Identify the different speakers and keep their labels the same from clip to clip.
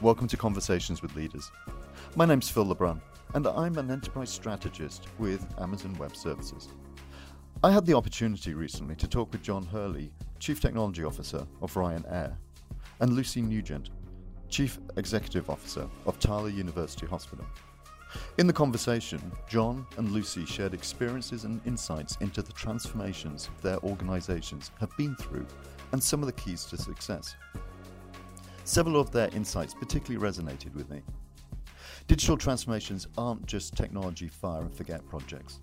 Speaker 1: Welcome to Conversations with Leaders. My name's Phil LeBrun, and I'm an enterprise strategist with Amazon Web Services. I had the opportunity recently to talk with John Hurley, Chief Technology Officer of Ryanair, and Lucy Nugent, Chief Executive Officer of Tallaght University Hospital. In the conversation, John and Lucy shared experiences and insights into the transformations their organizations have been through and some of the keys to success. Several of their insights particularly resonated with me. Digital transformations aren't just technology fire and forget projects.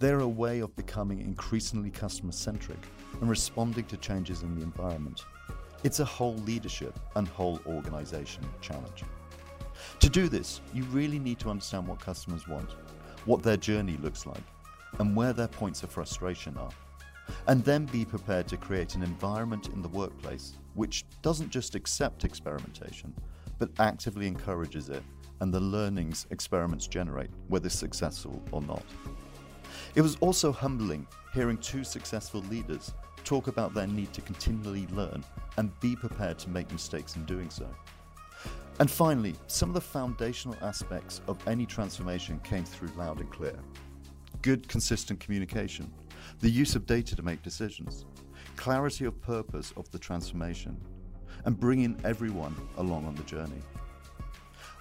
Speaker 1: They're a way of becoming increasingly customer centric and responding to changes in the environment. It's a whole leadership and whole organization challenge. To do this, you really need to understand what customers want, what their journey looks like, and where their points of frustration are. And then be prepared to create an environment in the workplace which doesn't just accept experimentation, but actively encourages it and the learnings experiments generate, whether successful or not. It was also humbling hearing two successful leaders talk about their need to continually learn and be prepared to make mistakes in doing so. And finally, some of the foundational aspects of any transformation came through loud and clear. Good, consistent communication, the use of data to make decisions, clarity of purpose of the transformation, and bringing everyone along on the journey.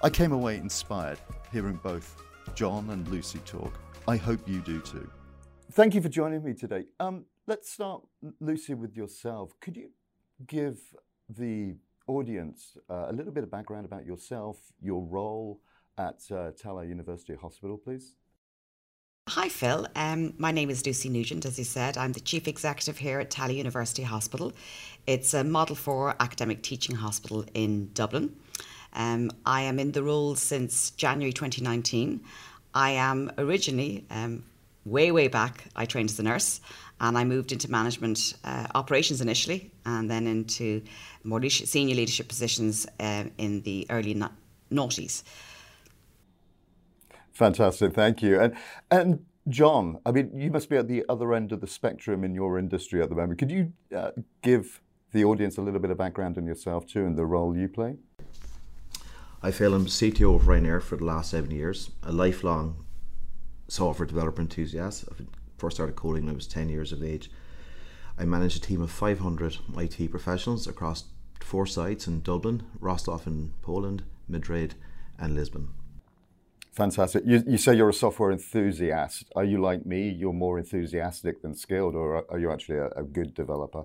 Speaker 1: I came away inspired hearing both John and Lucy talk. I hope you do too. Thank you for joining me today. Um, let's start, Lucy, with yourself. Could you give the audience uh, a little bit of background about yourself, your role at uh, Tallaght University Hospital, please?
Speaker 2: Hi, Phil. Um, my name is Lucy Nugent, as you said. I'm the Chief Executive here at Tallaght University Hospital. It's a Model 4 academic teaching hospital in Dublin. Um, I am in the role since January 2019. I am originally, um, way, way back, I trained as a nurse and I moved into management uh, operations initially and then into more senior leadership positions uh, in the early no- noughties.
Speaker 1: Fantastic, thank you. And and John, I mean, you must be at the other end of the spectrum in your industry at the moment. Could you uh, give the audience a little bit of background on yourself too and the role you play?
Speaker 3: I feel I'm CTO of Ryanair for the last seven years, a lifelong software developer enthusiast. I first started coding when I was 10 years of age. I manage a team of 500 IT professionals across four sites in Dublin, Wroclaw in Poland, Madrid, and Lisbon.
Speaker 1: Fantastic. You, you say you're a software enthusiast. Are you like me? You're more enthusiastic than skilled, or are you actually a, a good developer?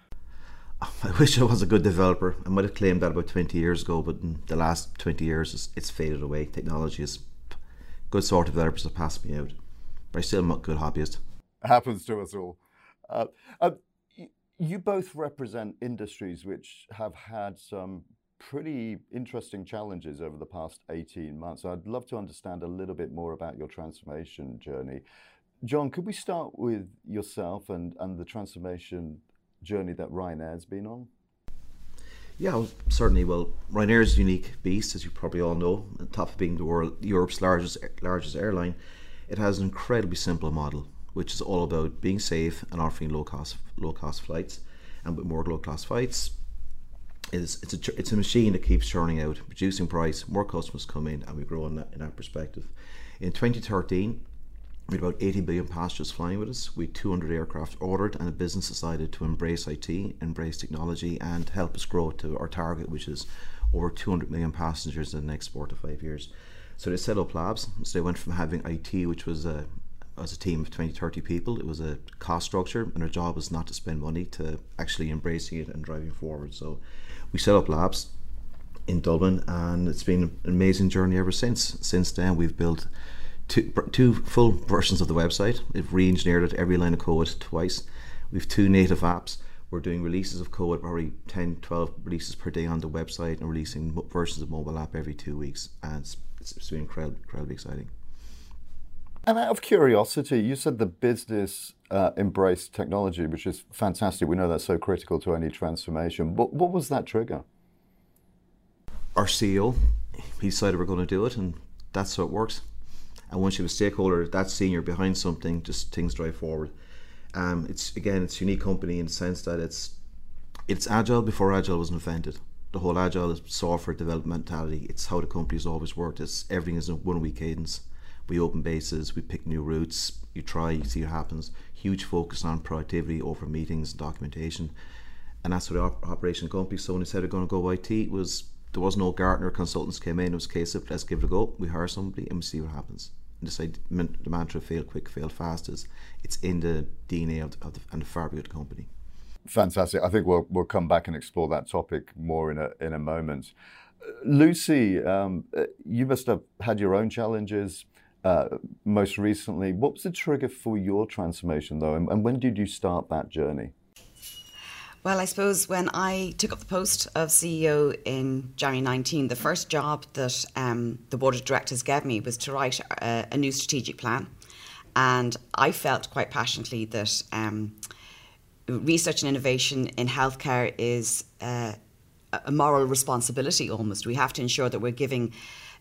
Speaker 3: I wish I was a good developer. I might have claimed that about 20 years ago, but in the last 20 years, it's, it's faded away. Technology is good sort of developers have passed me out, but I still am a good hobbyist.
Speaker 1: Happens to us all. Uh, uh, you both represent industries which have had some pretty interesting challenges over the past 18 months. I'd love to understand a little bit more about your transformation journey. John, could we start with yourself and, and the transformation journey that Ryanair's been on?
Speaker 3: Yeah, certainly. Well, Ryanair is a unique beast, as you probably all know. On top of being the world, Europe's largest largest airline, it has an incredibly simple model, which is all about being safe and offering low cost low cost flights. And with more low cost flights, it's it's a it's a machine that keeps churning out, reducing price. More customers come in, and we grow in that, in that perspective. In 2013, we had about 80 billion passengers flying with us. We had 200 aircraft ordered, and the business decided to embrace IT, embrace technology, and help us grow to our target, which is over 200 million passengers in the next four to five years. So they set up labs. So they went from having IT, which was a as a team of 20, 30 people, it was a cost structure, and our job was not to spend money, to actually embracing it and driving forward. So we set up labs in Dublin, and it's been an amazing journey ever since. Since then, we've built two, two full versions of the website. We've re-engineered it every line of code twice. We've two native apps. We're doing releases of code, probably 10, 12 releases per day on the website, and releasing versions of mobile app every two weeks. And it's, it's, it's been incredibly, incredibly exciting.
Speaker 1: And out of curiosity, you said the business uh, embraced technology, which is fantastic. We know that's so critical to any transformation. But what was that trigger?
Speaker 3: Our CEO, he decided we're going to do it, and that's how it works. And once you have a stakeholder that senior behind something, just things drive forward. Um, it's again, it's unique company in the sense that it's it's agile before agile was invented. the whole agile software development mentality. It's how the company's always worked. It's everything is a one week cadence. We open bases, we pick new routes, you try, you see what happens. Huge focus on productivity over meetings, and documentation, and that's what op- operation company. So when they said they're going to go IT, was there was no Gartner consultants came in. It was a case of let's give it a go. We hire somebody and we see what happens. And decide the mantra fail quick, fail fast is it's in the DNA of the, of the, and the fabric of the company.
Speaker 1: Fantastic. I think we'll we'll come back and explore that topic more in a in a moment. Lucy, um, you must have had your own challenges. Uh, most recently, what was the trigger for your transformation, though, and, and when did you start that journey?
Speaker 2: Well, I suppose when I took up the post of CEO in January 19, the first job that um, the board of directors gave me was to write a, a, new strategic plan. And I felt quite passionately that um, research and innovation in healthcare is uh, a moral responsibility almost. We have to ensure that we're giving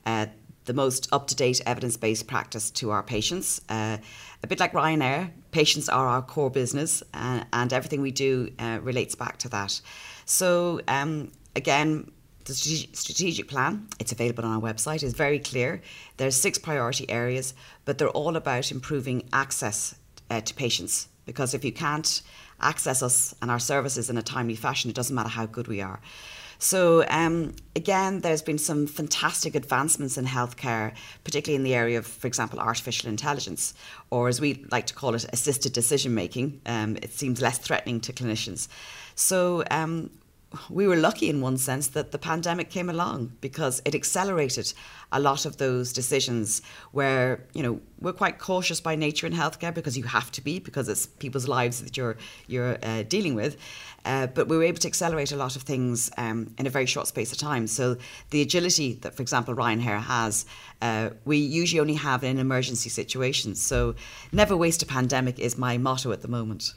Speaker 2: uh, the most up to date evidence based practice to our patients. Uh, a bit like Ryanair, patients are our core business, and everything we do uh, relates back to that. So, um, again, the strategic plan, it's available on our website, is very clear. There are six priority areas, but they're all about improving access uh, to patients. Because if you can't access us and our services in a timely fashion, it doesn't matter how good we are. So, um, again, there's been some fantastic advancements in healthcare, particularly in the area of, for example, artificial intelligence, or as we like to call it, assisted decision making. Um, it seems less threatening to clinicians. So, um, we were lucky in one sense that the pandemic came along because it accelerated a lot of those decisions where you know we're quite cautious by nature in healthcare because you have to be because it's people's lives that you're you're uh, dealing with. Uh, but we were able to accelerate a lot of things um, in a very short space of time. So the agility that for example Ryan Ryanair has uh, we usually only have in emergency situations so never waste a pandemic is my motto at the moment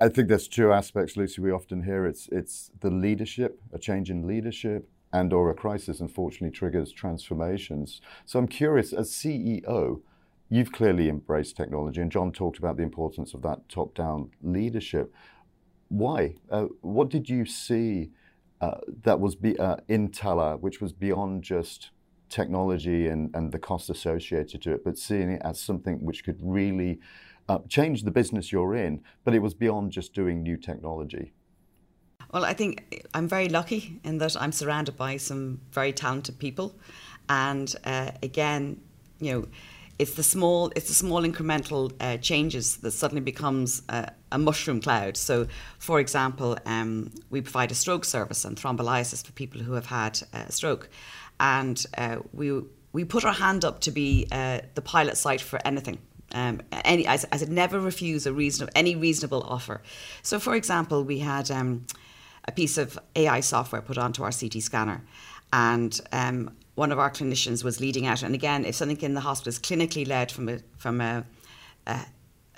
Speaker 1: I think there's two aspects, Lucy. We often hear it's it's the leadership, a change in leadership, and or a crisis, unfortunately, triggers transformations. So I'm curious, as CEO, you've clearly embraced technology, and John talked about the importance of that top-down leadership. Why? Uh, what did you see uh, that was be, uh, in Tallaght, which was beyond just technology and, and the cost associated to it, but seeing it as something which could really uh, change the business you're in, but it was beyond just doing new technology.
Speaker 2: Well, I think I'm very lucky in that I'm surrounded by some very talented people, and uh, again, you know, it's the small, it's the small incremental uh, changes that suddenly becomes a, a, mushroom cloud. So, for example, um, we provide a stroke service and thrombolysis for people who have had a stroke, and uh, we we put our hand up to be uh, the pilot site for anything. Um, any, I, I said, never refuse a reasonable, any reasonable offer. So, for example, we had um, a piece of AI software put onto our CT scanner, and um, one of our clinicians was leading out. And again, if something in the hospital is clinically led from a from a, a,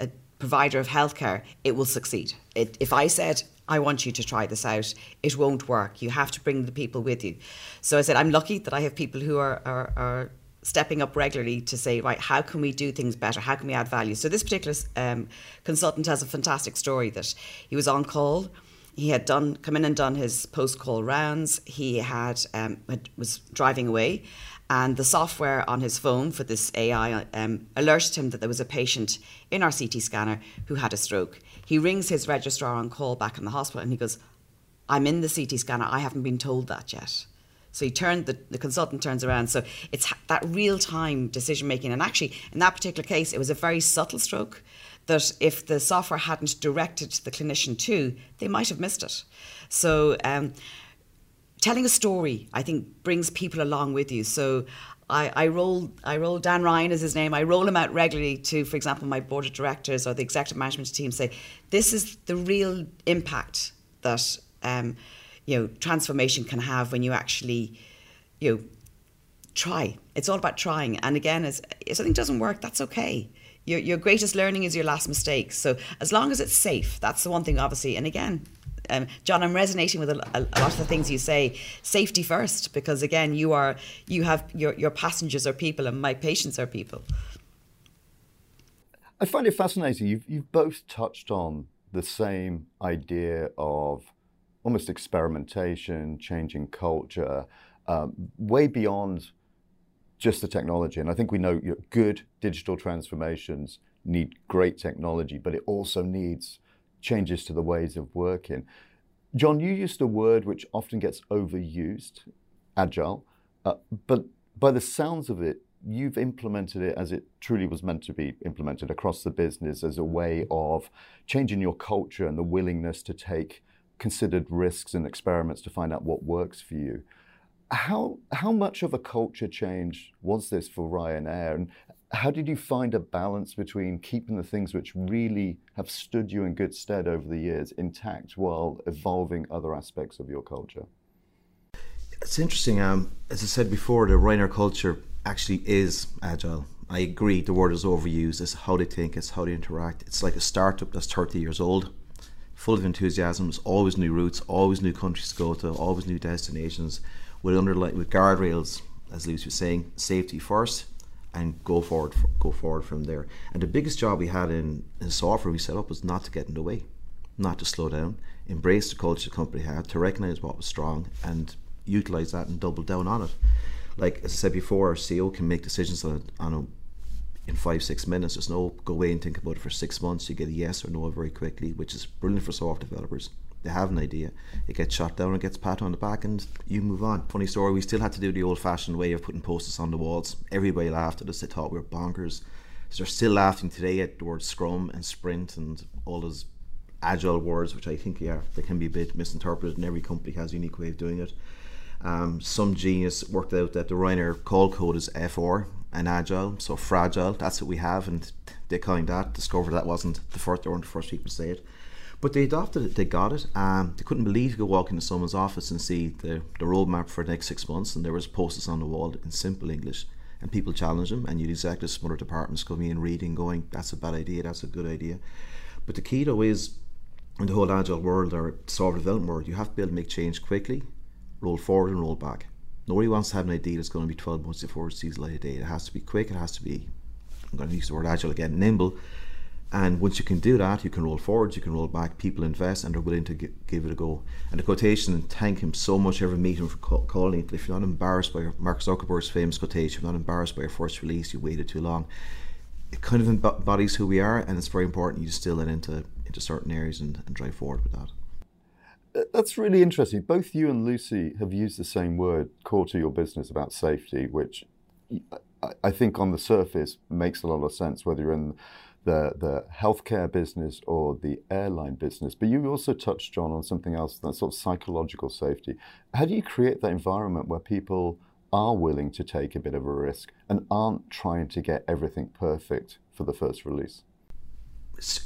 Speaker 2: a provider of healthcare, it will succeed. It, if I said I want you to try this out. It won't work. You have to bring the people with you. So I said, I'm lucky that I have people who are, are, are stepping up regularly to say, right, how can we do things better? How can we add value? So this particular um, consultant has a fantastic story that he was on call. He had done come in and done his post call rounds. He had, um, was driving away, and the software on his phone for this AI um, alerted him that there was a patient in our CT scanner who had a stroke. He rings his registrar on call back in the hospital, and he goes, "I'm in the CT scanner. I haven't been told that yet." So he turned the, the consultant turns around. So it's that real time decision making. And actually, in that particular case, it was a very subtle stroke that if the software hadn't directed the clinician to, they might have missed it. So um, telling a story, I think, brings people along with you. So I, I roll I roll Dan Ryan is his name. I roll him out regularly to, for example, my board of directors or the executive management team. Say this is the real impact that um, you know transformation can have when you actually you know try it's all about trying and again as if something doesn't work that's okay your, your greatest learning is your last mistake so as long as it's safe that's the one thing obviously and again um, John, I'm resonating with a, a, lot of the things you say. Safety first, because again, you are you have your your passengers are people, and my patients are people.
Speaker 1: I find it fascinating. You've you've both touched on the same idea of almost experimentation, changing culture, um, way beyond just the technology. And I think we know know, good digital transformations need great technology, but it also needs changes to the ways of working. John, you used a word which often gets overused, agile, uh, but by the sounds of it, you've implemented it as it truly was meant to be implemented across the business as a way of changing your culture and the willingness to take considered risks and experiments to find out what works for you. How how much of a culture change was this for Ryanair, and how did you find a balance between keeping the things which really have stood you in good stead over the years intact while evolving other aspects of your culture?
Speaker 3: It's interesting. Um, as I said before, the Ryanair culture actually is agile. I agree. The word is overused. It's how they think. It's how they interact. It's like a startup that's 30 years old full of enthusiasm. Always new routes, always new countries to go to, always new destinations. With underline with guardrails, as Lucy was saying, safety first, and go forward, go forward from there. And the biggest job we had in, in software we set up was not to get in the way, not to slow down, embrace the culture the company had, to recognize what was strong, and utilize that and double down on it. Like as I said before, our CEO can make decisions on a, on a in five, six minutes. There's no go away and think about it for six months. You get a yes or no very quickly, which is brilliant for software developers. They have an idea, it gets shot down, it gets pat on the back, and you move on. Funny story, we still had to do the old fashioned way of putting posters on the walls. Everybody laughed at us, they thought we were bonkers. So they're still laughing today at the word scrum and sprint and all those agile words, which I think yeah, they can be a bit misinterpreted, and every company has a unique way of doing it. Um, some genius worked out that the Ryanair call code is FR, and agile, so fragile. That's what we have, and they coined that. Discovered that wasn't the first. They weren't the first people to say it, but they adopted it. They got it. Um, they couldn't believe you could walk into someone's office and see the the roadmap for the next six months, and there was posters on the wall in simple English, and people challenge them, and you'd from other departments coming in reading, going, "That's a bad idea. That's a good idea." But the key though is in the whole agile world or software development world, you have to be able to make change quickly, roll forward and roll back. Nobody wants to have an idea that's going to be 12 months before it sees light of day. It has to be quick, it has to be, I'm going to use the word agile again, nimble. And once you can do that, you can roll forwards, you can roll back, people invest and are willing to give it a go. And the quotation, and thank him so much every meeting for calling it. If you're not embarrassed by Mark Zuckerberg's famous quotation, you're not embarrassed by your first release, you waited too long. It kind of embodies who we are, and it's very important you distill it into, into certain areas and, and drive forward with that.
Speaker 1: Uh, that's really interesting. Both you and Lucy have used the same word, core to your business, about safety, which I think on the surface makes a lot of sense, whether you're in the, the healthcare business or the airline business. But you also touched, John, on something else, that sort of psychological safety. How do you create that environment where people are willing to take a bit of a risk and aren't trying to get everything perfect for the first release?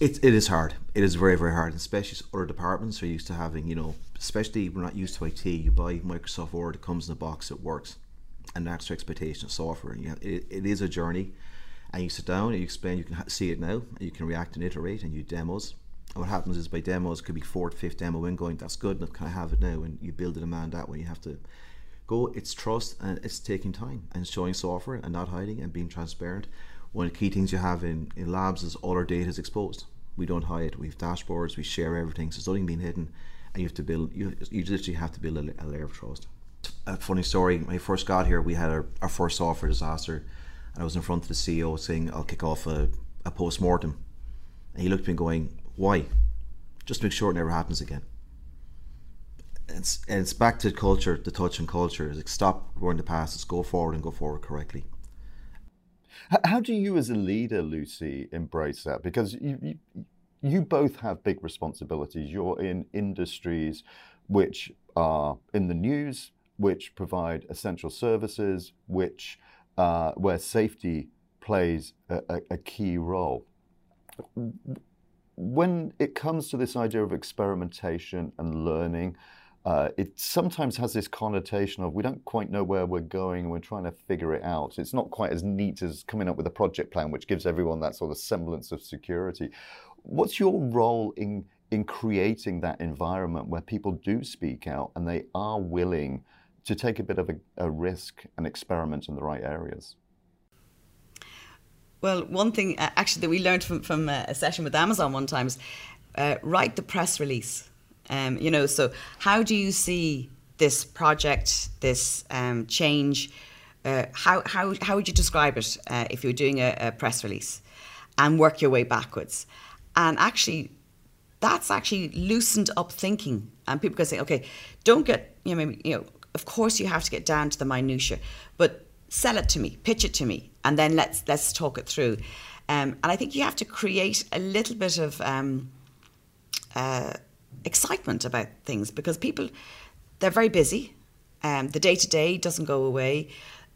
Speaker 3: It, it is hard. It is very, very hard, and especially other departments are used to having, you know, especially we're not used to IT. You buy Microsoft Word, it comes in a box, it works, and that's your expectation of software. You it, it is a journey, and you sit down and you explain. You can see it now, and you can react and iterate, and you demos. And what happens is by demos, could be fourth, fifth demo in going, that's good, and can I have it now? And you build a demand that way. You have to go. It's trust, and it's taking time, and showing software, and not hiding, and being transparent one of the key things you have in, in labs is all our data is exposed. We don't hide. It. We have dashboards. We share everything. So there's nothing being hidden, and you have to build. You, you literally have to build a, a layer of trust. A funny story. When I first got here, we had our, our first software disaster, and I was in front of the CEO saying, "I'll kick off a, a post mortem," and he looked at me going, "Why?" Just make sure it never happens again. It's, and it's back to culture, the touch and culture. It's like stop going the past. Let's go forward and go forward correctly.
Speaker 1: How do you, as a leader, Lucy, embrace that? Because you, you, you both have big responsibilities. You're in industries which are in the news, which provide essential services, which uh, where safety plays a, a, a key role. When it comes to this idea of experimentation and learning, uh, it sometimes has this connotation of we don't quite know where we're going we're trying to figure it out. It's not quite as neat as coming up with a project plan, which gives everyone that sort of semblance of security. What's your role in, in creating that environment where people do speak out and they are willing to take a bit of a, a risk and experiment in the right areas?
Speaker 2: Well, one thing uh, actually that we learned from, from uh, a session with Amazon one time is uh, write the press release Um, you know, so how do you see this project, this um, change? Uh, how, how, how would you describe it uh, if you were doing a, a press release and work your way backwards? And actually, that's actually loosened up thinking. And people can say, okay, don't get, you know, maybe, you know, of course you have to get down to the minutia, but sell it to me, pitch it to me, and then let's let's talk it through. Um, and I think you have to create a little bit of um, uh, excitement about things because people they're very busy. Um, the day to day doesn't go away.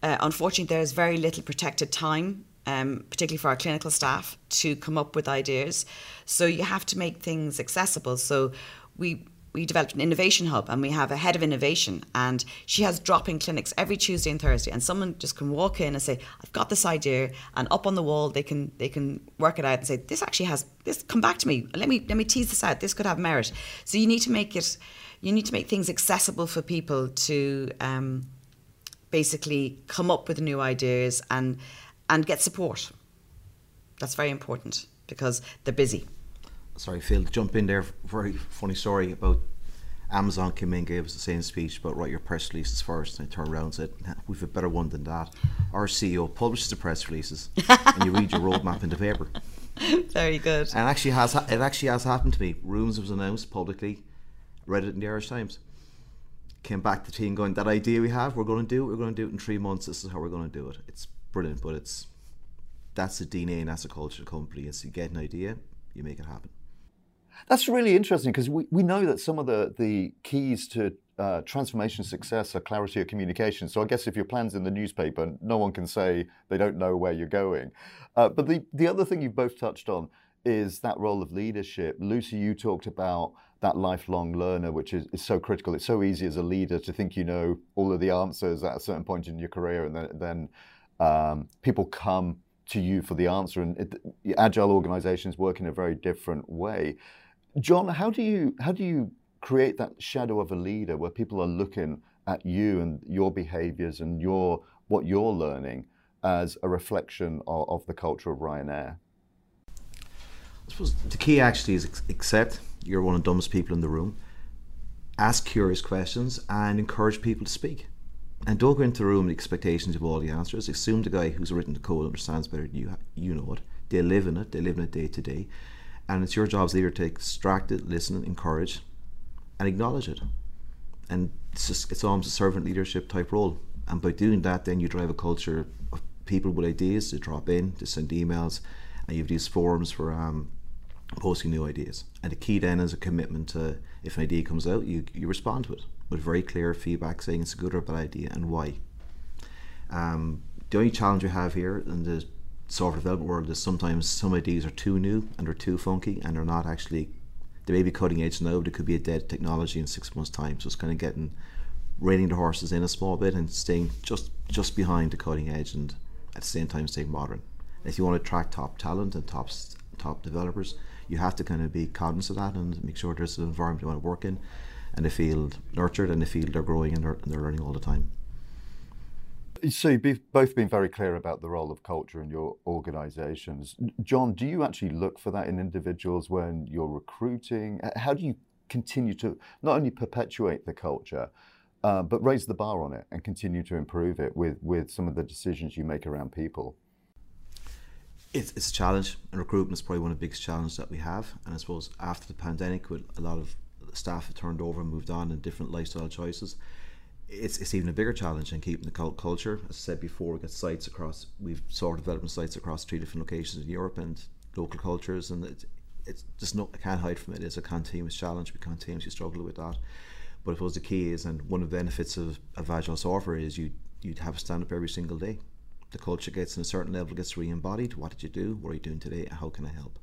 Speaker 2: Uh, unfortunately, there's very little protected time, um, particularly for our clinical staff, to come up with ideas. So you have to make things accessible. So we we developed an innovation hub and we have a head of innovation and she has drop-in clinics every Tuesday and Thursday and someone just can walk in and say I've got this idea and up on the wall they can they can work it out and say this actually has this come back to me. Let me let me tease this out. This could have merit. So you need to make it you need to make things accessible for people to um, basically come up with new ideas and and get support. That's very important because they're busy
Speaker 3: sorry, Phil, jump in there. Very funny story about Amazon came in, gave us the same speech about write your press releases first. And I turned around and said, We've a better one than that. Our CEO publishes the press releases and you read your roadmap in the paper.
Speaker 2: Very good.
Speaker 3: And actually has it actually has happened to me. Rooms was announced publicly, read it in the Irish Times. Came back to the team going, That idea we have, we're going to do it, we're going to do it in three months, this is how we're going to do it. It's brilliant, but it's that's the DNA and that's the culture of the company. Is you get an idea, you make it happen.
Speaker 1: That's really interesting because we, we know that some of the, the keys to uh, transformation success are clarity of communication. So I guess if your plan's in the newspaper, no one can say they don't know where you're going. Uh, but the, the other thing you've both touched on is that role of leadership. Lucy, you talked about that lifelong learner, which is, is so critical. It's so easy as a leader to think you know all of the answers at a certain point in your career, and then, then um, people come to you for the answer. And it, agile organizations work in a very different way. John, how do you how do you create that shadow of a leader where people are looking at you and your behaviors and your what you're learning as a reflection of, of the culture of Ryanair?
Speaker 3: I suppose the key actually is accept you're one of the dumbest people in the room. Ask curious questions and encourage people to speak. And don't go into the room with expectations of all the answers. Assume the guy who's written the code understands better than you. You know it. They live in it. They live in it day to day and it's your job as leader to extract it, listen, encourage, and acknowledge it. And it's just it's almost a servant leadership type role. And by doing that, then you drive a culture of people with ideas to drop in, to send emails, and you have these forums for um, posting new ideas. And the key then is a commitment to if an idea comes out, you you respond to it with very clear feedback saying it's a good or a bad idea and why. Um, the only challenge we have here, and the software development world is sometimes some ideas are too new and they're too funky and they're not actually they may be cutting edge now, but it could be a dead technology in six months' time. So it's kind of getting reining the horses in a small bit and staying just just behind the cutting edge and at the same time staying modern. If you want to attract top talent and top top developers, you have to kind of be cognizant of that and make sure there's an environment you want to work in and they feel nurtured and they feel they're growing and they're, and they're learning all the time.
Speaker 1: So you've both been very clear about the role of culture in your organisations. John, do you actually look for that in individuals when you're recruiting? How do you continue to not only perpetuate the culture, uh, but raise the bar on it and continue to improve it with, with some of the decisions you make around people?
Speaker 3: It's, it's a challenge, and recruitment is probably one of the biggest challenges that we have. And I suppose after the pandemic, with a lot of staff have turned over and moved on and different lifestyle choices, it's, it's even a bigger challenge in keeping the cult culture. As I said before, we've got sites across, we've sort of development sites across three different locations in Europe and local cultures, and it's, it's just no, I can't hide from it. It's a continuous challenge. We continuously struggle with that. But I suppose the key is, and one of the benefits of, of agile software is you you'd have a stand up every single day. The culture gets in a certain level, gets re-embodied. What did you do? What are you doing today? How can I help?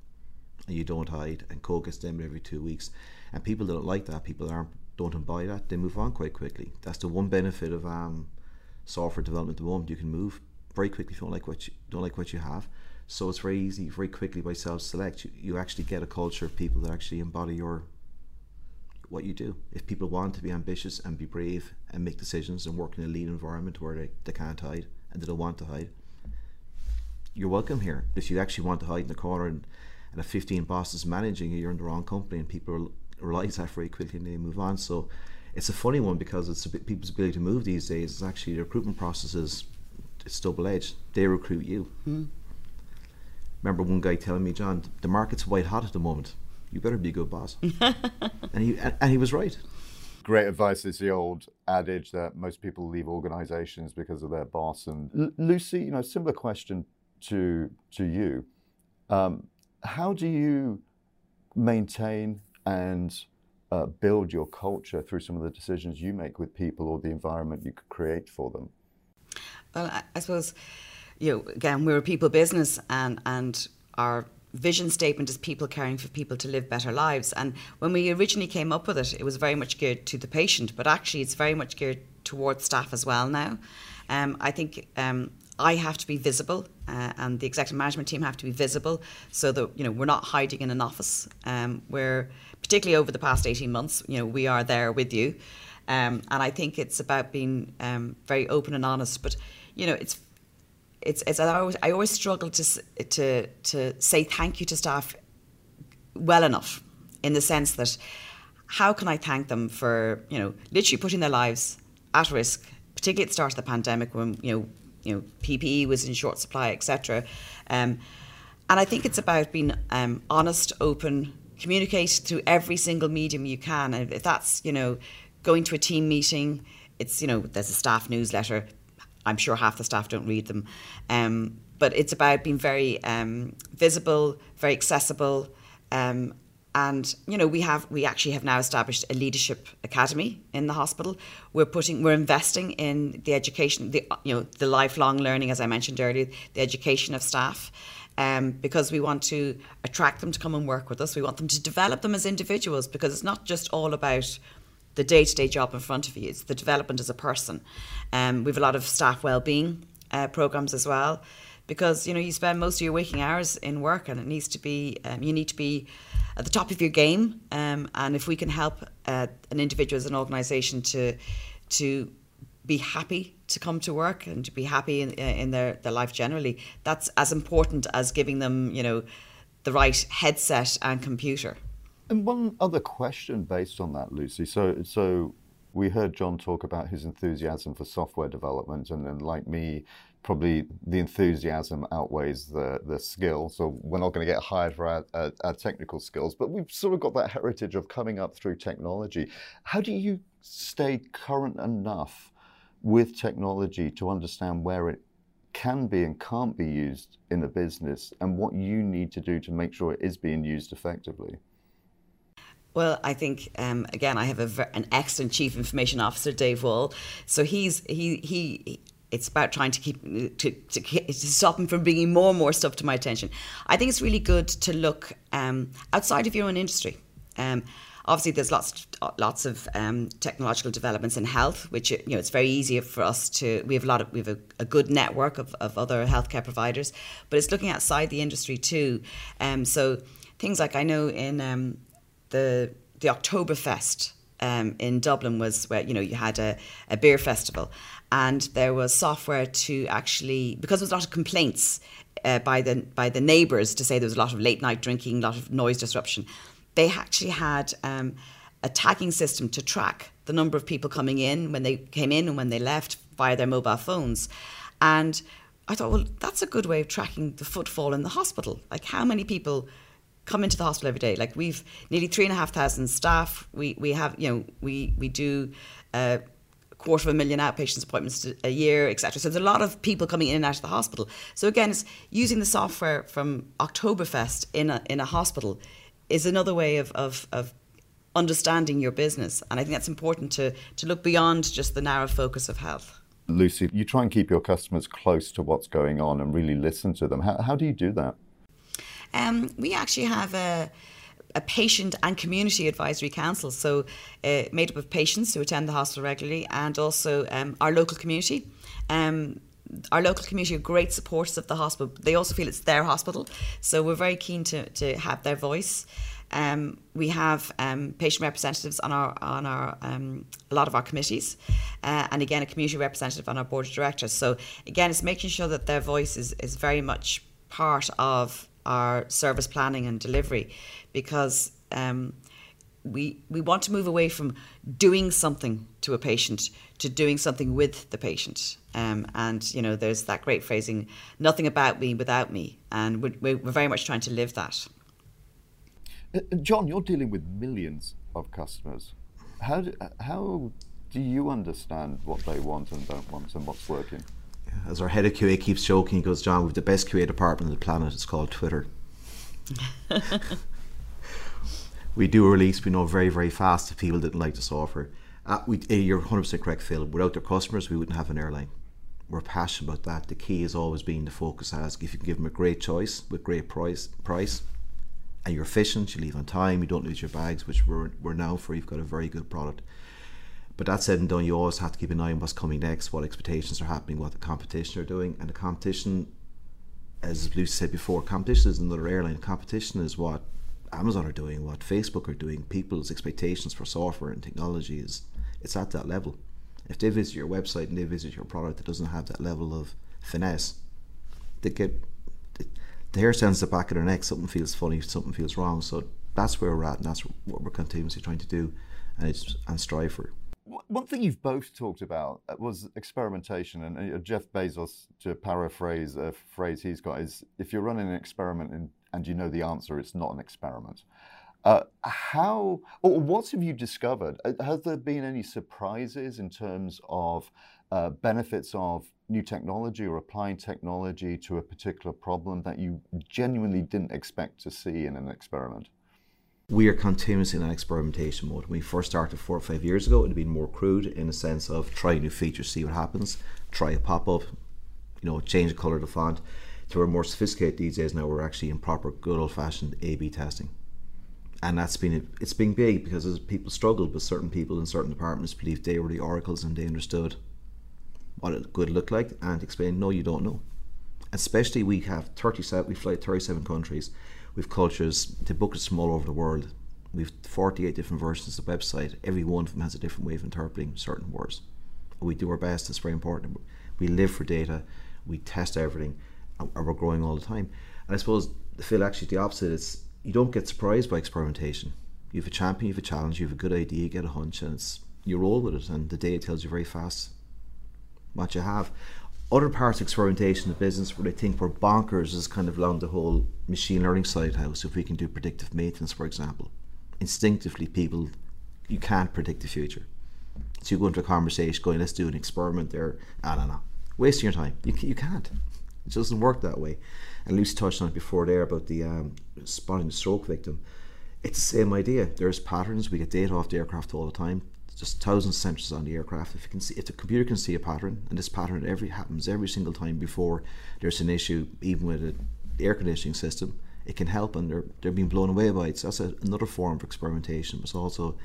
Speaker 3: And you don't hide. And code gets every two weeks. And people don't like that. People aren't don't buy that, they move on quite quickly. That's the one benefit of um, software development at the moment. You can move very quickly if you don't like what you don't like what you have. So it's very easy, very quickly by self-select. You, you actually get a culture of people that actually embody your what you do. If people want to be ambitious and be brave and make decisions and work in a lean environment where they, they can't hide and they don't want to hide, you're welcome here. If you actually want to hide in the corner and, and have 15 bosses managing you, you're in the wrong company and people are realise that very quickly and they move on. So it's a funny one because it's bit, people's ability to move these days. It's actually the recruitment process is it's double edged. They recruit you. Mm. Remember one guy telling me, John, the market's white hot at the moment. You better be a good boss. and he and he was right.
Speaker 1: Great advice is the old adage that most people leave organisations because of their boss. And L- Lucy, you know, similar question to to you. Um, how do you maintain and uh, build your culture through some of the decisions you make with people or the environment you could create for them?
Speaker 2: Well, I, I suppose, you know, again, we're a people business and, and our vision statement is people caring for people to live better lives. And when we originally came up with it, it was very much geared to the patient, but actually it's very much geared towards staff as well now. Um, I think um, I have to be visible, uh, and the executive management team have to be visible, so that you know we're not hiding in an office. Um, we're particularly over the past eighteen months, you know, we are there with you, um, and I think it's about being um, very open and honest. But you know, it's it's, it's I always I always struggle to to to say thank you to staff well enough, in the sense that how can I thank them for you know literally putting their lives at risk, particularly at the start of the pandemic when you know you know PPE was in short supply, etc. Um, and I think it's about being um, honest, open, communicate through every single medium you can. And if that's you know going to a team meeting, it's you know there's a staff newsletter. I'm sure half the staff don't read them, um, but it's about being very um, visible, very accessible, um, and you know we have we actually have now established a leadership academy in the hospital we're putting we're investing in the education the you know the lifelong learning as i mentioned earlier the education of staff um, because we want to attract them to come and work with us. We want them to develop them as individuals because it's not just all about the day-to-day job in front of you. It's the development as a person. Um, we have a lot of staff well-being uh, programs as well because you know you spend most of your waking hours in work and it needs to be um, you need to be at the top of your game. Um, and if we can help uh, an individual as an organisation to to be happy to come to work and to be happy in, uh, in their, their life generally, that's as important as giving them, you know, the right headset and computer.
Speaker 1: And one other question based on that, Lucy. So, so we heard John talk about his enthusiasm for software development, and then, like me, probably the enthusiasm outweighs the the skill. So we're not going to get hired for our, our, our, technical skills, but we've sort of got that heritage of coming up through technology. How do you stay current enough with technology to understand where it can be and can't be used in a business, and what you need to do to make sure it is being used effectively?
Speaker 2: Well, I think um, again, I have a, an excellent chief information officer, Dave Wall. So he's he he it's about trying to keep to, to, to, stop him from bringing more and more stuff to my attention. I think it's really good to look um, outside of your own industry. Um, obviously, there's lots lots of um, technological developments in health, which you know it's very easy for us to. We have a lot of we have a, a good network of, of other healthcare providers, but it's looking outside the industry too. Um, so things like I know in um, the the Oktoberfest um, in Dublin was where you know you had a, a beer festival, and there was software to actually because there was a lot of complaints uh, by the by the neighbours to say there was a lot of late night drinking, a lot of noise disruption. They actually had um, a tagging system to track the number of people coming in when they came in and when they left via their mobile phones, and I thought, well, that's a good way of tracking the footfall in the hospital. Like how many people come into the hospital every day. Like we've nearly three and a half thousand staff. We we have you know we we do. Uh, quarter of a million outpatients appointments a year, etc. So there's a lot of people coming in and out of the hospital. So again, it's using the software from Oktoberfest in a in a hospital is another way of, of, of understanding your business. And I think that's important to to look beyond just the narrow focus of health.
Speaker 1: Lucy, you try and keep your customers close to what's going on and really listen to them. How, how do you do that?
Speaker 2: Um, we actually have a a patient and community advisory council, so uh, made up of patients who attend the hospital regularly and also um, our local community. Um, our local community are great supporters of the hospital. They also feel it's their hospital, so we're very keen to, to have their voice. Um, we have um, patient representatives on our on our um, a lot of our committees, uh, and again a community representative on our board of directors. So again, it's making sure that their voice is, is very much part of our service planning and delivery because um, we, we want to move away from doing something to a patient to doing something with the patient. Um, and, you know, there's that great phrasing, nothing about me without me. And we're, we're very much trying to live that.
Speaker 1: Uh, uh, John, you're dealing with millions of customers. How do, how do you understand what they want and don't want and what's working?
Speaker 3: As our head of QA keeps joking, he goes, John, we've the best QA department on the planet. It's called Twitter. we do release, we know very, very fast if people didn't like the software. Uh, we, eh, you're 100% correct, Phil. Without their customers, we wouldn't have an airline. We're passionate about that. The key has always been the focus as if you can give them a great choice with great price, price, and you're efficient, you leave on time, you don't lose your bags, which we're, we're now for. You've got a very good product. But that said and done, you always have to keep an eye on what's coming next, what expectations are happening, what the competition are doing, and the competition, as Lucy said before, competition is another airline. Competition is what Amazon are doing, what Facebook are doing. People's expectations for software and technology is it's at that level. If they visit your website and they visit your product that doesn't have that level of finesse, they get the hair stands the back of their neck. Something feels funny, something feels wrong. So that's where we're at, and that's what we're continuously trying to do, and it's and strive for.
Speaker 1: One thing you've both talked about uh, was experimentation, and uh, Jeff Bezos, to paraphrase a phrase he's got, is if you're running an experiment and, and you know the answer, it's not an experiment. Uh, how or what have you discovered? Uh, has there been any surprises in terms of uh, benefits of new technology or applying technology to a particular problem that you genuinely didn't expect to see in an experiment?
Speaker 3: We are continuously in an experimentation mode. When we first started four or five years ago, it had been more crude in the sense of try new features, see what happens, try a pop up, you know, change the color of the font. To we're more sophisticated these days now, we're actually in proper good old fashioned A B testing. And that's been it's been big because as people struggled with certain people in certain departments believed they were the oracles and they understood what it could look like and explain no you don't know. Especially we have 37 we fly 37 countries. We've cultures the book is from all over the world. We've 48 different versions of the website. Every one of them has a different way of interpreting certain words. We do our best it's very important. We live for data. We test everything and we're growing all the time and i suppose Phil actually the opposite is you don't get surprised by experimentation. You have a champion, you have a challenge, you have a good idea, you get a hunch, and it's you roll with it, and the data tells you very fast what you have. Other parts of experimentation of business where they think we're bonkers is kind of along the whole machine learning side house. If we can do predictive maintenance, for example, instinctively people you can't predict the future. So you go into a conversation going, let's do an experiment there. I don't know. Wasting your time. You, you can't. It doesn't work that way. And Lucy touched on it before there about the um, spotting the stroke victim. It's the same idea. There's patterns. We get data off the aircraft all the time. Just thousands of sensors on the aircraft. If you can see, if the computer can see a pattern, and this pattern every happens every single time before there's an issue, even with an air conditioning system, it can help, and they're they're being blown away by it. So that's a, another form of experimentation. It's also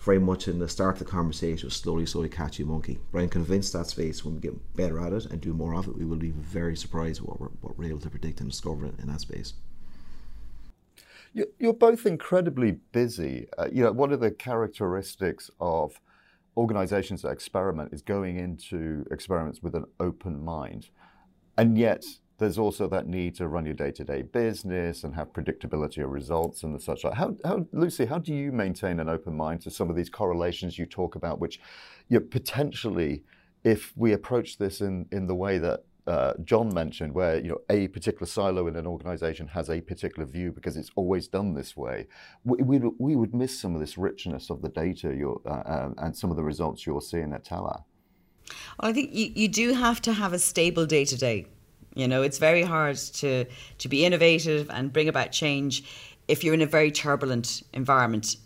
Speaker 3: very much in the start of the conversation was slowly, slowly catch you monkey. But I'm convinced that space, when we get better at it and do more of it, we will be very surprised what we're, what we're able to predict and discover in that space.
Speaker 1: You're both incredibly busy. Uh, you know, one of the characteristics of organizations that experiment is going into experiments with an open mind. And yet, there's also that need to run your day-to-day business and have predictability of results and the such. How, how, Lucy, how do you maintain an open mind to some of these correlations you talk about, which you know, potentially, if we approach this in, in the way that uh, John mentioned, where you know a particular silo in an organization has a particular view because it's always done this way, we, we, we would miss some of this richness of the data you're, uh, um, and some of the results you're seeing at Tallaght.
Speaker 2: Well, I think you, you do have to have a stable day to day you know, it's very hard to to be innovative and bring about change if you're in a very turbulent environment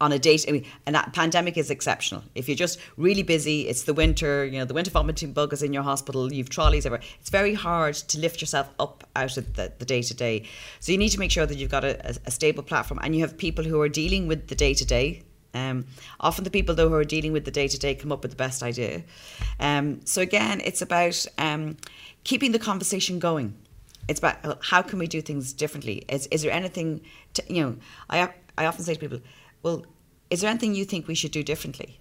Speaker 2: on a date. I mean, and that pandemic is exceptional. If you're just really busy, it's the winter, you know, the winter vomiting bug is in your hospital, you've trolleys everywhere. It's very hard to lift yourself up out of the, day to day. So you need to make sure that you've got a, a stable platform and you have people who are dealing with the day to day. Often the people though who are dealing with the day to day come up with the best idea. Um, so again, it's about um, keeping the conversation going. It's about uh, how can we do things differently. Is is there anything to, you know? I I often say to people, well, is there anything you think we should do differently?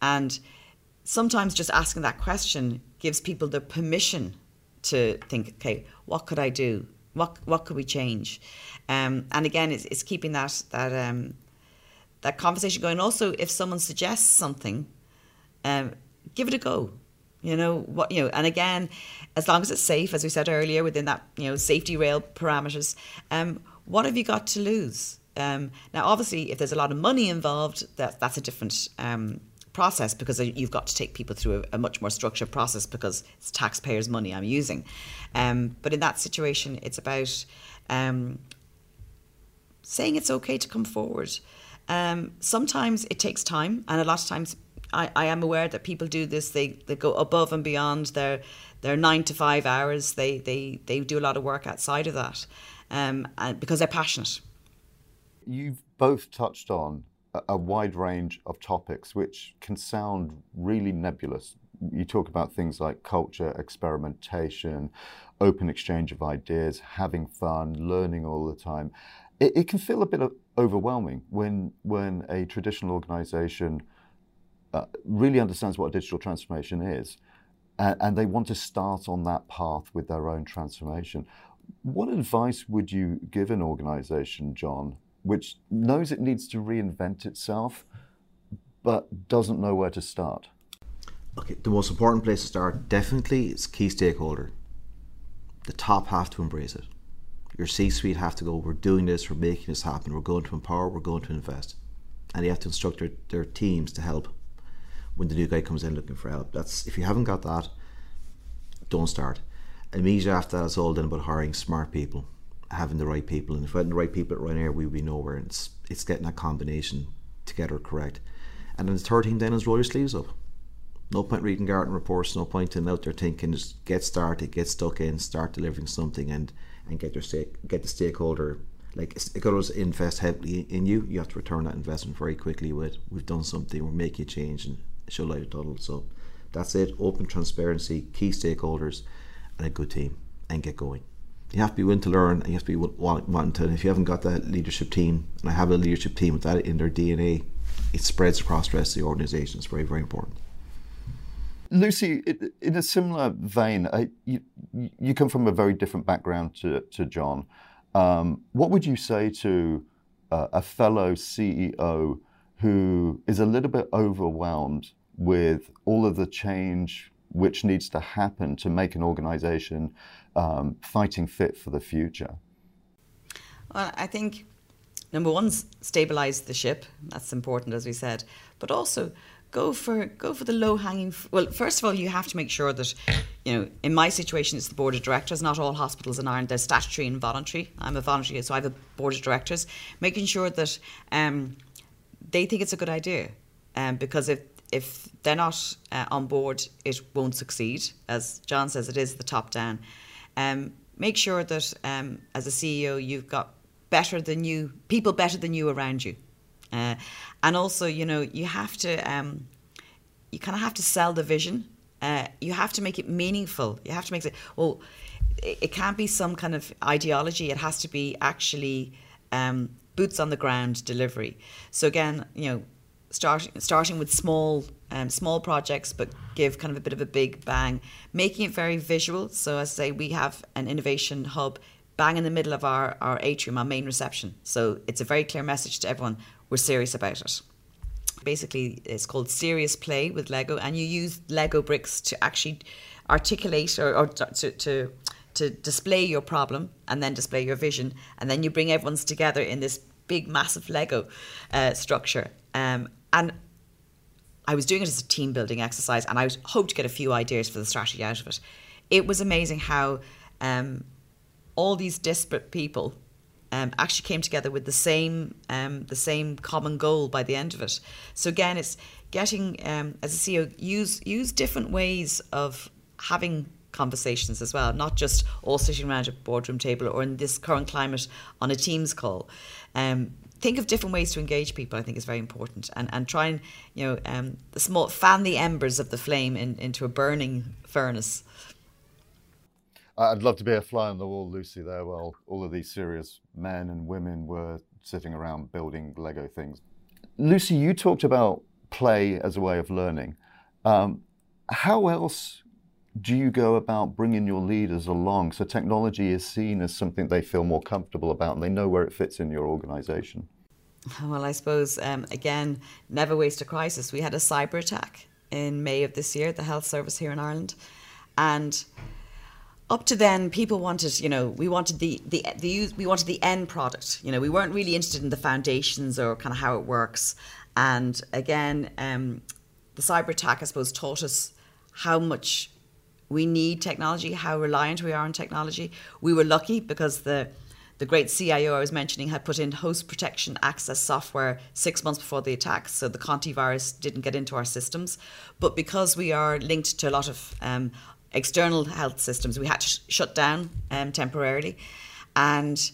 Speaker 2: And sometimes just asking that question gives people the permission to think, okay, what could I do? What what could we change? Um, and again, it's, it's keeping that that um, that conversation going. Also, if someone suggests something, um, give it a go. You know what you know, and again, as long as it's safe, as we said earlier, within that you know safety rail parameters. Um, what have you got to lose? Um, now, obviously, if there's a lot of money involved, that that's a different um, process because you've got to take people through a, a, much more structured process because it's taxpayers' money I'm using. Um, but in that situation, it's about um, saying it's okay to come forward. Um, sometimes it takes time, and a lot of times I, I am aware that people do this. They, they go above and beyond their their nine to five hours. They they they do a lot of work outside of that, um, and because they're passionate.
Speaker 1: You've both touched on a, a wide range of topics, which can sound really nebulous. You talk about things like culture, experimentation, open exchange of ideas, having fun, learning all the time. It, it can feel a bit overwhelming when when a traditional organisation uh, really understands what a digital transformation is, and, and they want to start on that path with their own transformation. What advice would you give an organisation, John, which knows it needs to reinvent itself, but doesn't know where to start?
Speaker 3: Okay, the most important place to start definitely is key stakeholder. The top have to embrace it. Your C suite have to go, we're doing this, we're making this happen, we're going to empower, we're going to invest. And you have to instruct their, their teams to help when the new guy comes in looking for help. That's if you haven't got that, don't start. Immediately after that, it's all done about hiring smart people, having the right people. And if we had the right people at Ryanair, we'd be nowhere. And it's it's getting that combination together correct. And then the third thing then is roll your sleeves up. No point reading Gartner reports. No point in out there thinking. Just get started, get stuck in, start delivering something, and and get your stake, get the stakeholder like it goes invest heavily in you. You have to return that investment very quickly. With we've done something, we're making a change, and show light tunnel. So that's it. Open transparency, key stakeholders, and a good team, and get going. You have to be willing to learn, and you have to be wanting to. And if you haven't got that leadership team, and I have a leadership team with that in their DNA, it spreads across the rest of the organisation. It's very, very important.
Speaker 1: Lucy, in a similar vein, you, you come from a very different background to, to John. Um, what would you say to uh, a fellow CEO who is a little bit overwhelmed with all of the change which needs to happen to make an organization um, fighting fit for the future?
Speaker 2: Well, I think number one, stabilize the ship. That's important, as we said, but also go for go for the low hanging. F- well, first of all, you have to make sure that you know. In my situation, it's the board of directors. Not all hospitals in Ireland they're statutory and voluntary. I'm a voluntary, so I have a board of directors. Making sure that um, they think it's a good idea, um, because if if they're not uh, on board, it won't succeed. As John says, it is the top down. Um, make sure that um, as a CEO, you've got better than you people better than you around you, uh, and also you know you have to um, you kind of have to sell the vision. Uh, you have to make it meaningful. You have to make it well. It, it can't be some kind of ideology. It has to be actually um, boots on the ground delivery. So again, you know, starting starting with small um, small projects, but give kind of a bit of a big bang, making it very visual. So as I say, we have an innovation hub bang in the middle of our, our atrium, our main reception. So it's a very clear message to everyone, we're serious about it. Basically, it's called Serious Play with Lego, and you use Lego bricks to actually articulate or, or to, to to display your problem and then display your vision, and then you bring everyone's together in this big, massive Lego uh, structure. Um, and I was doing it as a team building exercise, and I hoped to get a few ideas for the strategy out of it. It was amazing how um, all these disparate people um, actually came together with the same um, the same common goal by the end of it. So again, it's getting um, as a CEO use use different ways of having conversations as well, not just all sitting around a boardroom table or in this current climate on a Teams call. Um, think of different ways to engage people. I think is very important, and and try and you know um, the small fan the embers of the flame in, into a burning furnace.
Speaker 1: I'd love to be a fly on the wall, Lucy. There, while all of these serious men and women were sitting around building Lego things. Lucy, you talked about play as a way of learning. Um, how else do you go about bringing your leaders along so technology is seen as something they feel more comfortable about and they know where it fits in your organization?
Speaker 2: Well, I suppose, um, again, never waste a crisis. We had a cyber attack in May of this year, at the health service here in Ireland. And up to then, people wanted, you know, we wanted the, the, the we wanted the end product. You know, we weren't really interested in the foundations or kind of how it works. And again, um, the cyber attack, I suppose, taught us how much we need technology, how reliant we are on technology. We were lucky because the the great CIO I was mentioning had put in host protection access software six months before the attack, so the Conti virus didn't get into our systems. But because we are linked to a lot of um, external health systems, we had to sh- shut down um, temporarily. And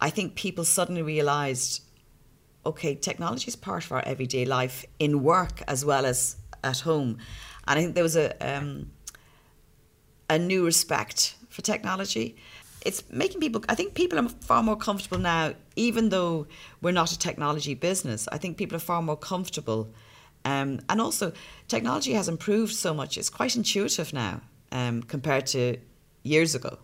Speaker 2: I think people suddenly realised okay, technology is part of our everyday life in work as well as at home. And I think there was a, um, a new respect for technology. It's making people i think people are far more comfortable now even though we're not a technology business i think people are far more comfortable. Um, and also technology has improved so much it's quite intuitive now um, compared to years ago.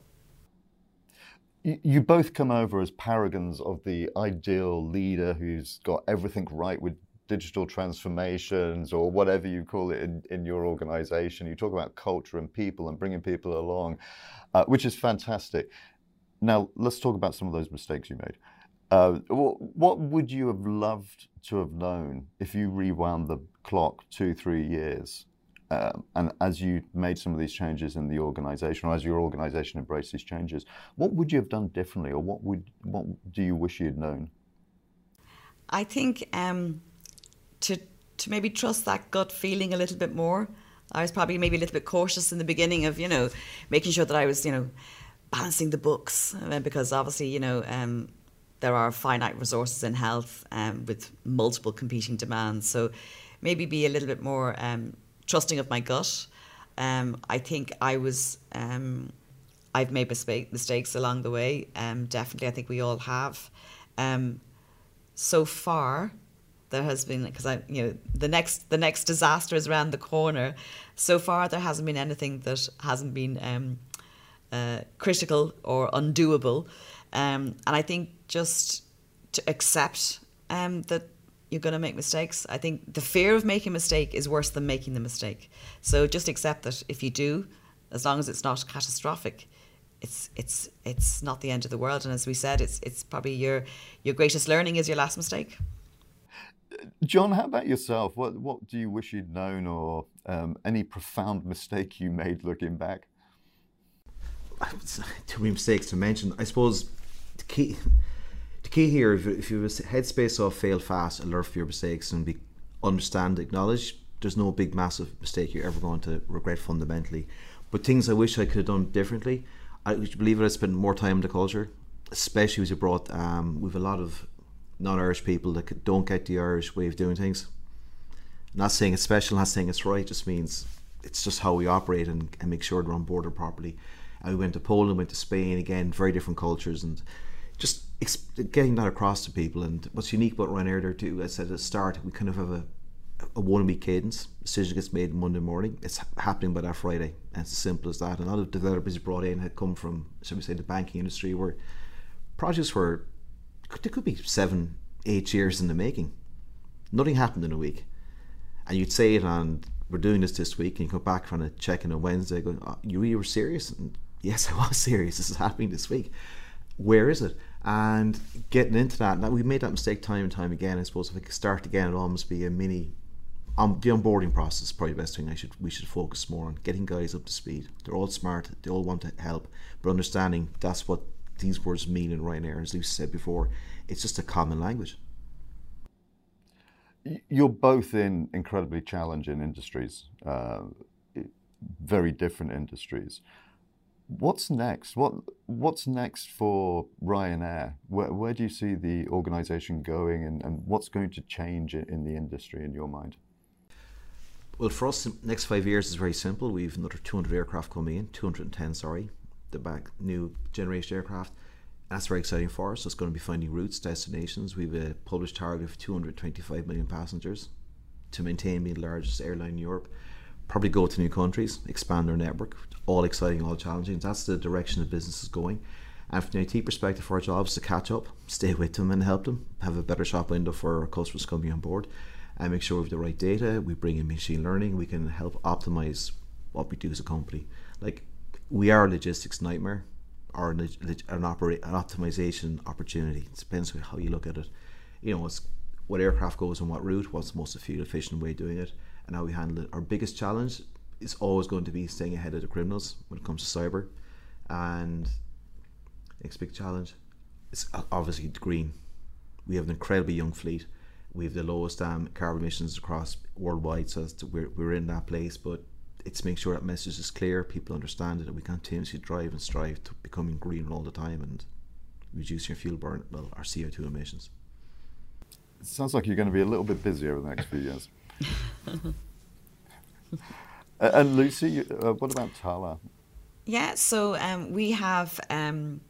Speaker 1: You both come over as paragons of the ideal leader who's got everything right with digital transformations or whatever you call it in, in your organization. You talk about culture and people and bringing people along, uh, which is fantastic. Now, let's talk about some of those mistakes you made. Uh, what would you have loved to have known if you rewound the clock two, three years? Um, and as you made some of these changes in the organization, or as your organization embraced these changes, what would you have done differently, or what would what do you wish you had known?
Speaker 2: I think um, to to maybe trust that gut feeling a little bit more. I was probably maybe a little bit cautious in the beginning of you know making sure that I was you know balancing the books uh, because obviously you know um, there are finite resources in health um, with multiple competing demands. So maybe be a little bit more um, trusting of my gut. Um, I think I was. Um, I've made mistakes along the way. Um, definitely, I think we all have. so far, there has been because I you know the next the next disaster is around the corner. So far, there hasn't been anything that hasn't been um, uh, critical or undoable, um, and I think just to accept um, that you're going to make mistakes. I think the fear of making a mistake is worse than making the mistake. So just accept that if you do, as long as it's not catastrophic, it's it's it's not the end of the world. And as we said, it's it's probably your your greatest learning is your last mistake.
Speaker 1: John, how about yourself? What what do you wish you'd known, or um, any profound mistake you made looking back?
Speaker 3: Too many mistakes to mention. I suppose the key the key here, if, if you headspace of fail fast, alert for your mistakes, and be understand, acknowledge, there's no big massive mistake you're ever going to regret fundamentally. But things I wish I could have done differently. I believe it. I spent more time in the culture, especially as you brought. Um, we've a lot of non-Irish people that don't get the Irish way of doing things. not saying it's special, not saying it's right. Just means it's just how we operate and, and make sure they're on border properly. And we went to Poland, went to Spain again, very different cultures, and just getting that across to people. And what's unique about Ryanair there too, as I said at the start, we kind of have a a one week cadence. Decision gets made Monday morning. It's happening by that Friday, and it's as simple as that. A lot of developers brought in had come from, shall we say, the banking industry, where projects were there could be seven, eight years in the making. Nothing happened in a week. And you'd say it on, we're doing this this week, and you come back from a check in a Wednesday going, oh, you really were serious? And yes, I was serious. This is happening this week. Where is it? And getting into that, now we've made that mistake time and time again. I suppose if I could start again, it'd almost be a mini um, the onboarding process is probably the best thing I should we should focus more on getting guys up to speed. They're all smart, they all want to help, but understanding that's what these words mean in Ryanair, as Lucy said before. It's just a common language.
Speaker 1: You're both in incredibly challenging industries, uh, very different industries. What's next? What What's next for Ryanair? Where, where do you see the organisation going, and, and what's going to change in the industry in your mind?
Speaker 3: Well, for us, the next five years is very simple. We've another 200 aircraft coming in, 210, sorry the back new generation aircraft. That's very exciting for us. It's going to be finding routes, destinations. We have a uh, published target of 225 million passengers to maintain being the largest airline in Europe. Probably go to new countries, expand our network. All exciting, all challenging. That's the direction the business is going. And from the IT perspective, our job is to catch up, stay with them and help them have a better shop window for our customers coming on board and make sure we have the right data. We bring in machine learning. We can help optimize what we do as a company. Like we are a logistics nightmare or an, operate an optimization opportunity. It depends on how you look at it. You know, it's what aircraft goes on what route, what's the most fuel efficient way of doing it, and how we handle it. Our biggest challenge is always going to be staying ahead of the criminals when it comes to cyber. And next big challenge is obviously the green. We have an incredibly young fleet. We have the lowest um, carbon emissions across worldwide, so we're, we're in that place. But it's make sure that message is clear, people understand it, and we continuously drive and strive to becoming greener all the time and reducing your fuel burn, well, our CO2 emissions.
Speaker 1: It sounds like you're going to be a little bit busy over the next few years. and Lucy, uh, what about Tallaght?
Speaker 2: Yeah, so um, we have um,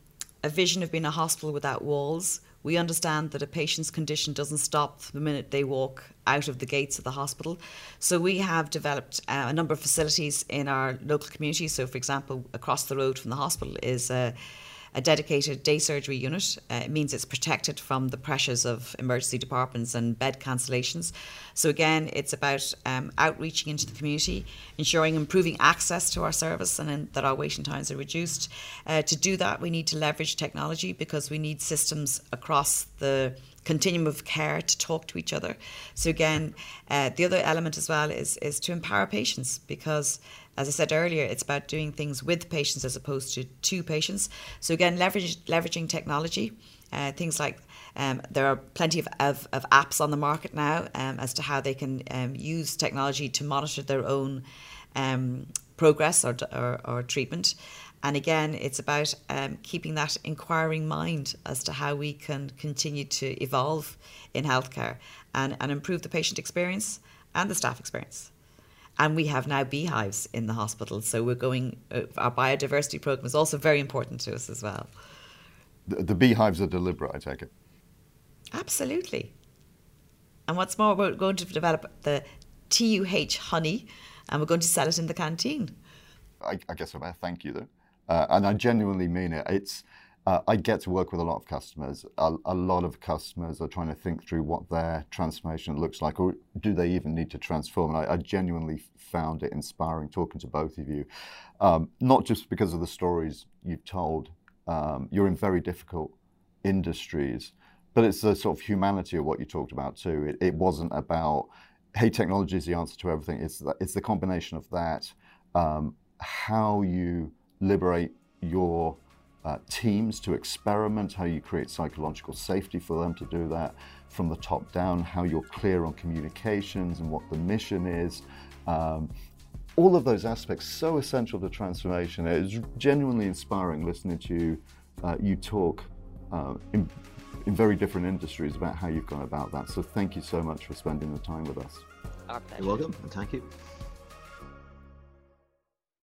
Speaker 2: a vision of being a hospital without walls. We understand that a patient's condition doesn't stop the minute they walk out of the gates of the hospital. So we have developed uh, a number of facilities in our local community. So, for example, across the road from the hospital is a a dedicated day surgery unit. Uh, it means it's protected from the pressures of emergency departments and bed cancellations. So, again, it's about um, outreaching into the community, ensuring improving access to our service and that our waiting times are reduced. Uh, to do that, we need to leverage technology because we need systems across the continuum of care to talk to each other. So again, uh, the other element as well is is to empower patients because as I said earlier, it's about doing things with patients as opposed to to patients. So again, leverage, leveraging technology, uh, things like um, there are plenty of, of, of, apps on the market now um, as to how they can um, use technology to monitor their own um, progress or, or, or, treatment. And again, it's about um, keeping that inquiring mind as to how we can continue to evolve in healthcare and, and improve the patient experience and the staff experience and we have now beehives in the hospital. So we're going. Uh, our biodiversity program is also very important to us as well.
Speaker 1: The, the beehives are deliberate, I take it.
Speaker 2: Absolutely. And what's more, we're going to develop the TUH honey, and we're going to sell it in the canteen.
Speaker 1: I, I guess I thank you though, uh, and I genuinely mean it. It's uh, I get to work with a lot of customers. A, a, lot of customers are trying to think through what their transformation looks like, or do they even need to transform? And I, I genuinely found it inspiring talking to both of you, um, not just because of the stories you've told. Um, you're in very difficult industries, but it's the sort of humanity of what you talked about too. It, it wasn't about, hey, technology is the answer to everything. It's the, it's the combination of that, um, how you liberate your uh, teams to experiment, how you create psychological safety for them to do that from the top down, how you're clear on communications and what the mission is. Um, all of those aspects so essential to transformation. It is genuinely inspiring listening to you, uh, you talk uh, in, in very different industries about how you've gone about that. So thank you so much for spending the time with us.
Speaker 2: Our pleasure.
Speaker 3: You're welcome, and thank you.